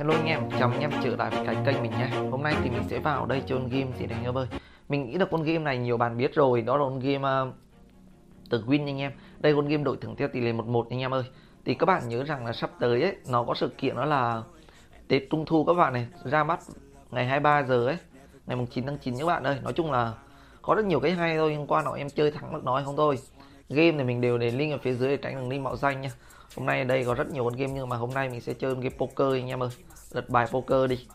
Hello anh em, chào anh em trở lại với cái kênh mình nhé. Hôm nay thì mình sẽ vào đây chơi game gì đây anh em ơi. Mình nghĩ là con game này nhiều bạn biết rồi Đó là con game à, uh, từ Win anh em. Đây con game đội thưởng theo tỷ lệ 11 anh em ơi. Thì các bạn nhớ rằng là sắp tới ấy Nó có sự kiện đó là Tết Trung Thu các bạn này Ra mắt ngày 23 giờ ấy Ngày 9 tháng 9 các bạn ơi. Nói chung là có rất nhiều cái hay thôi hôm qua nọ em chơi thắng được nói không thôi. Game thì mình đều để link ở phía dưới để tránh đường link mạo danh nha Hôm nay ở đây có rất nhiều con game nhưng mà hôm nay mình sẽ chơi game poker anh em ơi lật bài poker đi.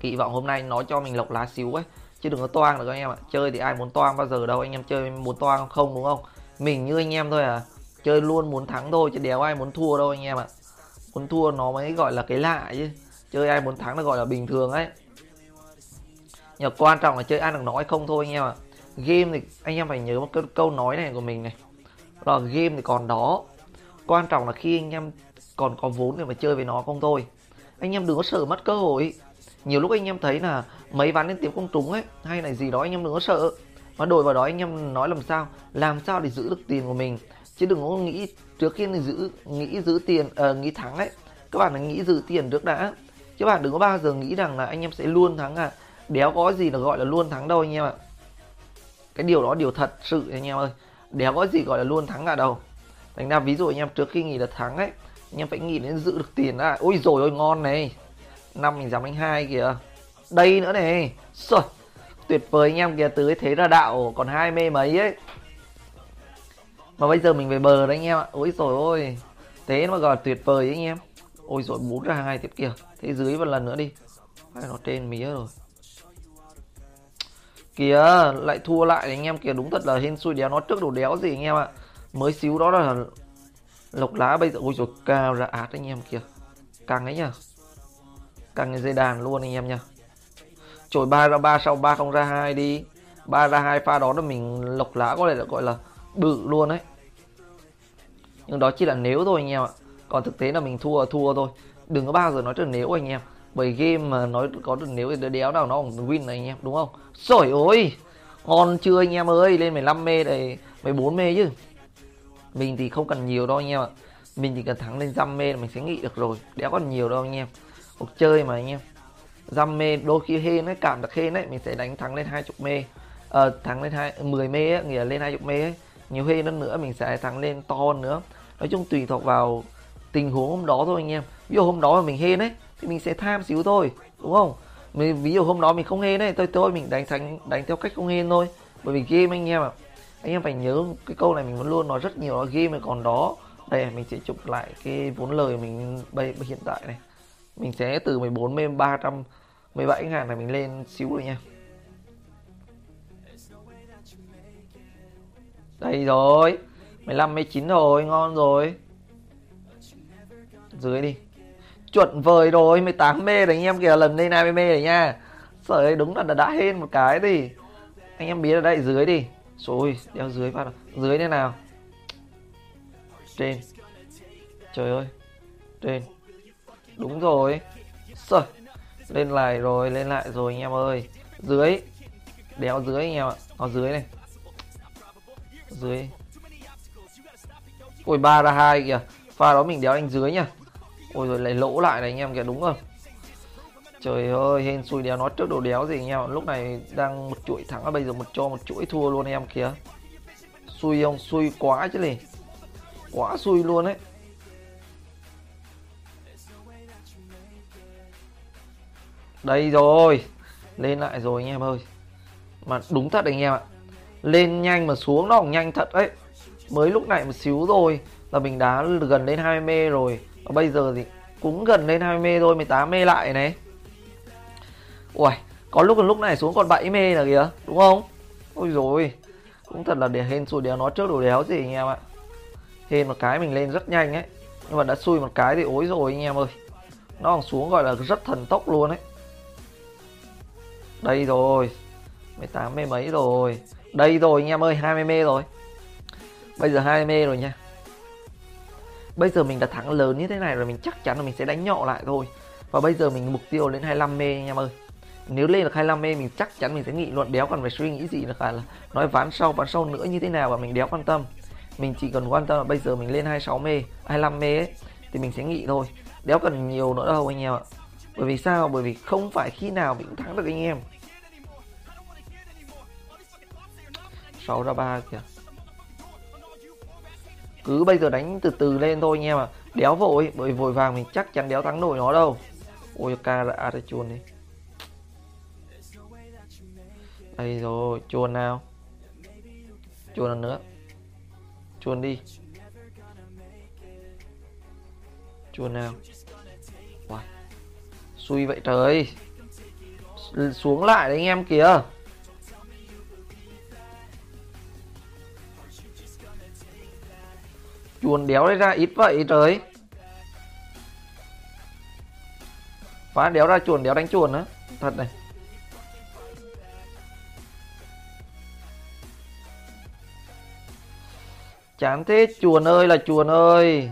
Kỳ vọng hôm nay nó cho mình lộc lá xíu ấy, chứ đừng có toang được anh em ạ. Chơi thì ai muốn toang bao giờ đâu, anh em chơi muốn toang không đúng không? Mình như anh em thôi à chơi luôn muốn thắng thôi, chứ đéo ai muốn thua đâu anh em ạ. Muốn thua nó mới gọi là cái lạ chứ, chơi ai muốn thắng là gọi là bình thường ấy. Nhưng quan trọng là chơi ăn được nói không thôi anh em ạ. Game thì anh em phải nhớ một câu nói này của mình này. Là game thì còn đó. Quan trọng là khi anh em còn có vốn để mà chơi với nó không thôi anh em đừng có sợ mất cơ hội. Nhiều lúc anh em thấy là mấy ván liên tiếp không trúng ấy hay là gì đó anh em đừng có sợ. Mà đổi vào đó anh em nói làm sao làm sao để giữ được tiền của mình. Chứ đừng có nghĩ trước khi giữ nghĩ giữ tiền uh, nghĩ thắng ấy. Các bạn là nghĩ giữ tiền trước đã. Chứ bạn đừng có bao giờ nghĩ rằng là anh em sẽ luôn thắng à. Đéo có gì là gọi là luôn thắng đâu anh em ạ. Cái điều đó điều thật sự anh em ơi. Đéo có gì gọi là luôn thắng cả đâu. Thành ra ví dụ anh em trước khi nghĩ là thắng ấy anh em phải nghĩ đến giữ được tiền đã. Ôi rồi ôi, ngon này. Năm mình dám đánh hai kìa. Đây nữa này. Rồi tuyệt vời anh em kìa tới thế ra đạo, còn hai mê mấy ấy. Mà bây giờ mình về bờ đấy anh em ạ. Ôi rồi ôi. Thế mà gọi tuyệt vời anh em. Ôi rồi bốn ra hai tiếp kìa. Thế dưới một lần nữa đi. Hay nó trên mía rồi. Kìa, lại thua lại anh em kìa. Đúng thật là hên xui đéo. Nó trước đồ đéo gì anh em ạ? Mới xíu đó là lộc lá bây giờ ôi rồi cao ra át anh em kìa. Căng ấy nhá căng cái dây đàn luôn anh em nhá, trồi ba ra ba sau ba không ra hai đi. Ba ra hai pha đó là mình lộc lá có thể là gọi là bự luôn đấy nhưng đó chỉ là nếu thôi anh em ạ. Còn thực tế là mình thua thua thôi. Đừng có bao giờ nói từ nếu anh em. Bởi game mà nói có được nếu thì đéo nào nó cũng win này anh em đúng không? Sổi ôi ngon chưa anh em ơi? Lên 15 mê này 14 mê chứ mình thì không cần nhiều đâu anh em ạ. Mình chỉ cần thắng lên dăm mê là mình sẽ nghĩ được rồi. Đéo còn nhiều đâu anh em. Cuộc chơi mà anh em. Dăm mê đôi khi hên ấy cảm được hên ấy mình sẽ đánh thắng lên hai chục mê. Ờ, thắng lên hai 10 mê ấy, nghĩa là lên hai chục mê ấy. Nhiều hên hơn nữa mình sẽ thắng lên to hơn nữa. Nói chung tùy thuộc vào tình huống hôm đó thôi anh em. Ví dụ hôm đó mà mình hên ấy thì mình sẽ tham xíu thôi đúng không? Mình ví dụ hôm đó mình không hên ấy tôi tôi mình đánh thắng đánh theo cách không hên thôi. Bởi vì game anh em ạ anh em phải nhớ cái câu này mình vẫn luôn nói rất nhiều là game còn đó. Đây, mình sẽ chụp lại cái vốn lời mình bây bây hiện tại này. Mình sẽ từ 14 lên 317 ngàn này mình lên xíu rồi nha. Đây rồi 15 19 rồi, ngon rồi. Dưới đi. Chuẩn vời rồi 18 mê đấy anh em, kìa, lần lên 20 mê rồi nha. Sợ đúng là đã hên một cái đi. Anh em biết ở đây, dưới đi rồi đeo dưới vào dưới thế nào? Trên. Trời ơi, trên. Đúng rồi. Rồi lên lại rồi, lên lại rồi anh em ơi. Dưới. Đéo dưới anh em ạ. Nó dưới này. Dưới. Ôi ba ra hai kìa. Pha đó mình đéo anh dưới nhá ôi rồi, lại lỗ lại này anh em kìa, đúng không? Trời ơi, hên xui đéo nó trước đồ đéo gì anh em lúc này đang một chuỗi thắng bây giờ một cho một chuỗi thua luôn em kìa. Xui không? Xui quá chứ gì quá xui luôn đấy đây rồi. Lên lại rồi anh em ơi. Mà đúng thật anh em ạ. Lên nhanh mà xuống nó cũng nhanh thật đấy mới lúc này một xíu rồi là mình đá gần lên 20 mê rồi. Và bây giờ thì cũng gần lên 20 mê thôi 18 mê lại này ui có lúc lúc này xuống còn 7 mê là kìa, đúng không? Ôi rồi cũng thật là để hên xui đéo nó trước đồ đéo gì anh em ạ. Hên một cái mình lên rất nhanh ấy, nhưng mà đã xui một cái thì ối rồi anh em ơi. Nó còn xuống gọi là rất thần tốc luôn ấy. Đây rồi 18 mê mấy rồi. Đây rồi anh em ơi 20 mê rồi. Bây giờ 20 mê rồi nha. Bây giờ mình đã thắng lớn như thế này rồi mình chắc chắn là mình sẽ đánh nhỏ lại thôi. Và bây giờ mình mục tiêu lên 25 mê anh em ơi nếu lên được 25 mê mình chắc chắn mình sẽ nghị luận đéo còn phải suy nghĩ gì nữa cả là nói ván sau ván sau nữa như thế nào và mình đéo quan tâm. Mình chỉ cần quan tâm là bây giờ mình lên 26 mê 25 mê ấy, thì mình sẽ nghĩ thôi. Đéo cần nhiều nữa đâu anh em ạ. Bởi vì sao? Bởi vì không phải khi nào mình cũng thắng được anh em. 6 ra 3 kìa. Cứ bây giờ đánh từ từ lên thôi anh em ạ. Đéo vội bởi vội vàng mình chắc chắn đéo thắng nổi nó đâu. Ôi ca đã ra chuồn đi đây rồi, chuồn nào. Chuồn lần nữa. Chuồn đi. Chuồn nào. Wow. xui vậy trời. Xuống lại đấy anh em kìa. Chuồn đéo đấy ra, ít vậy trời. Phá đéo ra, chuồn đéo đánh chuồn nữa thật này. Chán thế chuồn ơi là chuồn ơi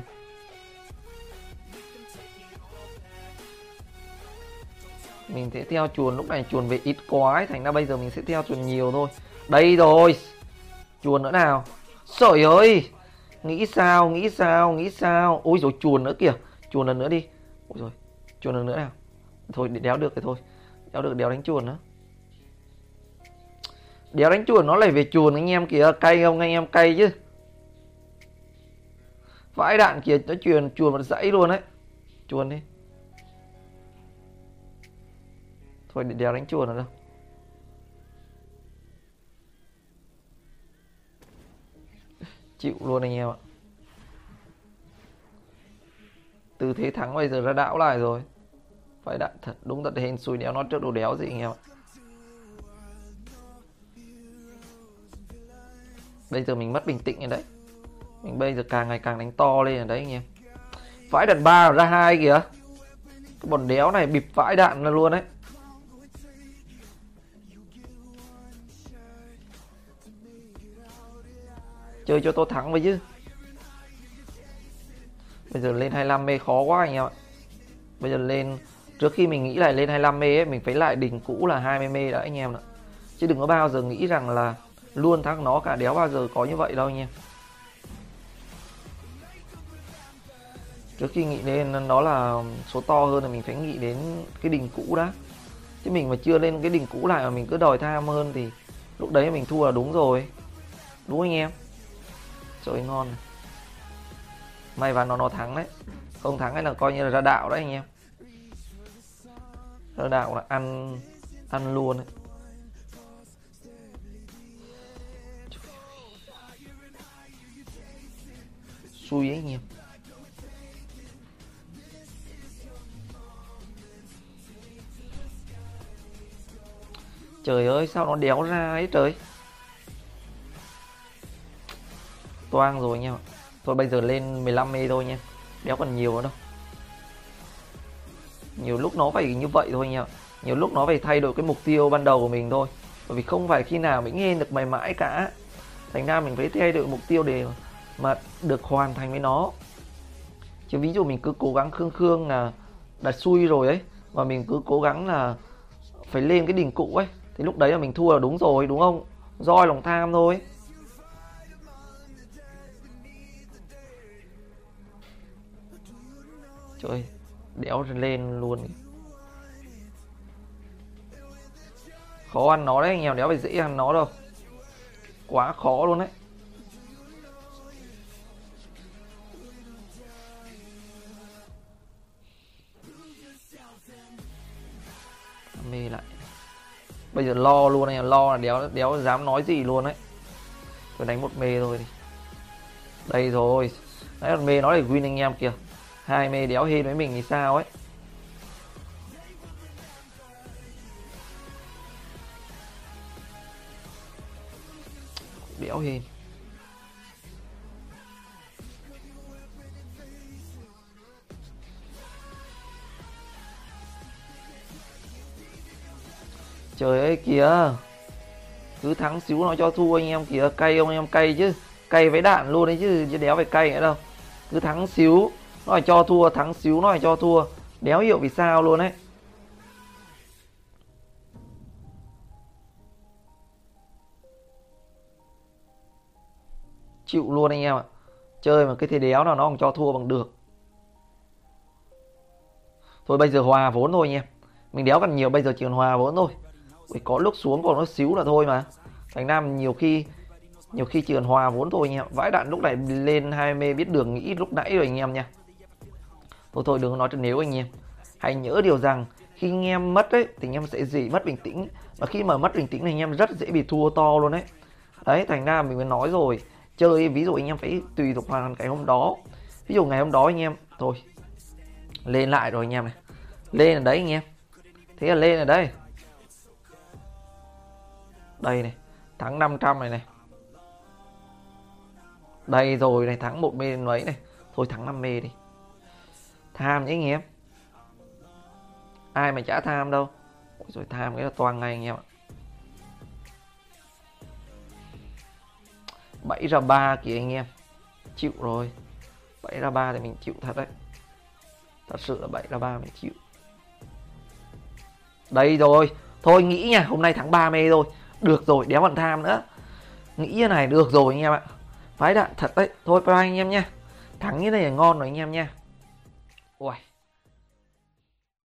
mình sẽ theo chuồn lúc này chuồn về ít quá ấy, thành ra bây giờ mình sẽ theo chuồn nhiều thôi. Đây rồi. Chuồn nữa nào. Sợi ơi. Nghĩ sao nghĩ sao nghĩ sao. Ôi rồi chuồn nữa kìa. Chuồn lần nữa đi. Ôi rồi chuồn lần nữa nào. Thôi đéo được rồi thôi. Đéo được đéo đánh chuồn nữa. Đéo đánh chuồn nó lại về chuồn anh em kìa. Cay không? Anh em cay chứ vãi đạn kìa, nó truyền, chuồn một dãy luôn đấy chuồn đi. Thôi đéo đánh chuồn rồi đâu. Chịu luôn anh em ạ. Từ thế thắng bây giờ ra đảo lại rồi. Phải đạn thật, đúng thật, hên xui đéo nó trước đồ đéo gì anh em ạ. Bây giờ mình mất bình tĩnh rồi đấy mình bây giờ càng ngày càng đánh to lên rồi đấy anh em. Vãi đạn ba ra hai kìa. Cái bọn đéo này bịp vãi đạn luôn đấy. Chơi cho tôi thắng với chứ. Bây giờ lên 25 mê khó quá anh em ạ. Bây giờ lên, trước khi mình nghĩ lại lên 25 mê ấy, mình phải lại đỉnh cũ là 20 mê đã anh em ạ. Chứ đừng có bao giờ nghĩ rằng là luôn thắng nó cả, đéo bao giờ có như vậy đâu anh em. Trước khi nghĩ đến nó là số to hơn là mình phải nghĩ đến cái đỉnh cũ đã. Chứ mình mà chưa lên cái đỉnh cũ lại mà mình cứ đòi tham hơn thì lúc đấy mình thua là đúng rồi. Đúng anh em? Trời ngon. Này. may và nó nó thắng đấy. Không thắng ấy là coi như là ra đạo đấy anh em. Ra đạo là ăn ăn luôn đấy. Xui ấy anh em. Trời ơi, sao nó đéo ra ấy trời? Toang rồi nha. Thôi bây giờ lên 15 mê thôi nha. Đéo còn nhiều nữa đâu. Nhiều lúc nó phải như vậy thôi nha. Nhiều lúc nó phải thay đổi cái mục tiêu ban đầu của mình thôi. Bởi vì không phải khi nào mình nghe được mày mãi cả. Thành ra mình phải thay đổi mục tiêu để mà được hoàn thành với nó. Chứ ví dụ mình cứ cố gắng khương khương là đặt xui rồi ấy, mà mình cứ cố gắng là phải lên cái đỉnh cũ ấy thì lúc đấy là mình thua là đúng rồi, đúng không? Roi lòng tham thôi. Trời, đéo lên luôn. Khó ăn nó đấy, anh em, đéo phải dễ ăn nó đâu. Quá khó luôn đấy. Bây giờ lo luôn anh em lo là đéo đéo dám nói gì luôn đấy. Tôi đánh một mê thôi đi. Đây rồi. Đấy một mê nói để win anh em kìa. Hai mê đéo hên với mình thì sao ấy? Đéo hên. Trời ơi, kìa. Cứ thắng xíu nó cho thua anh em kìa. Cay ông em? Cay chứ. Cay với đạn luôn đấy chứ chứ đéo phải cay nữa đâu. Cứ thắng xíu, nó phải cho thua, thắng xíu nó phải cho thua. Đéo hiểu vì sao luôn đấy. Chịu luôn anh em ạ. Chơi mà cái thế đéo nào nó còn cho thua bằng được. Thôi bây giờ hòa vốn thôi anh em. Mình đéo cần nhiều, bây giờ chỉ cần hòa vốn thôi. Ui, có lúc xuống còn nó xíu là thôi mà. Thành ra nhiều khi nhiều khi chỉ cần hòa vốn thôi anh em vãi đạn lúc này lên hai mê biết đường nghĩ lúc nãy rồi anh em nha. Thôi thôi đừng nói chuyện nếu anh em. Hãy nhớ điều rằng khi anh em mất ấy thì anh em sẽ dễ mất bình tĩnh. Và khi mà mất bình tĩnh thì anh em rất dễ bị thua to luôn đấy đấy thành ra mình mới nói rồi. Chơi ví dụ anh em phải tùy thuộc vào cái hôm đó. Ví dụ ngày hôm đó anh em thôi lên lại rồi anh em này. Lên ở đấy anh em. Thế là lên ở đây đây này thắng 500 này này. Đây rồi này thắng một mê mấy này. Thôi thắng 5 mê đi. Tham nhé anh em. Ai mà chả tham đâu. Ôi rồi tham cái là toàn ngày anh em ạ. 7 ra 3 kìa anh em. Chịu rồi. 7 ra 3 thì mình chịu thật đấy. Thật sự là 7 ra 3 mình chịu. Đây rồi. Thôi nghĩ nha, hôm nay thắng 3 mê rồi được rồi, đéo còn tham nữa. Nghĩ như này, được rồi anh em ạ. Phái đạn thật đấy. Thôi, bye anh em nha. Thắng như này là ngon rồi anh em nha.